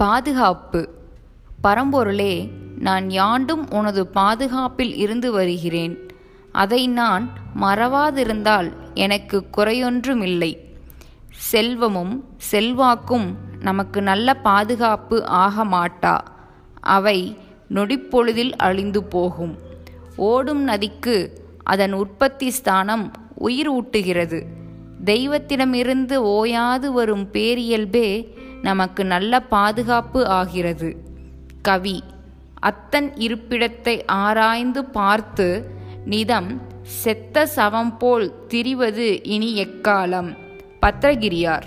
பாதுகாப்பு. பரம்பொருளே நான் யாண்டும் உனது பாதுகாப்பில் இருந்து வருகிறேன். அதை நான் மறவாதிருந்தால் எனக்கு குறையொன்றுமில்லை. செல்வமும் செல்வாக்கும் நமக்கு நல்ல பாதுகாப்பு ஆக மாட்டா. அவை நொடிப்பொழுதில் அழிந்து போகும். ஓடும் நதிக்கு அதன் உற்பத்தி ஸ்தானம் உயிர் ஊட்டுகிறது தெய்வத்திடமிருந்து ஓயாது வரும் பேரியல்பே நமக்கு நல்ல பாதுகாப்பு ஆகிறது. கவி அத்தன் இருப்பிடத்தை ஆராய்ந்து பார்த்து நிதம் செத்த சவம் போல் திரிவது இனி எக்காலம்? பத்ரகிரியார்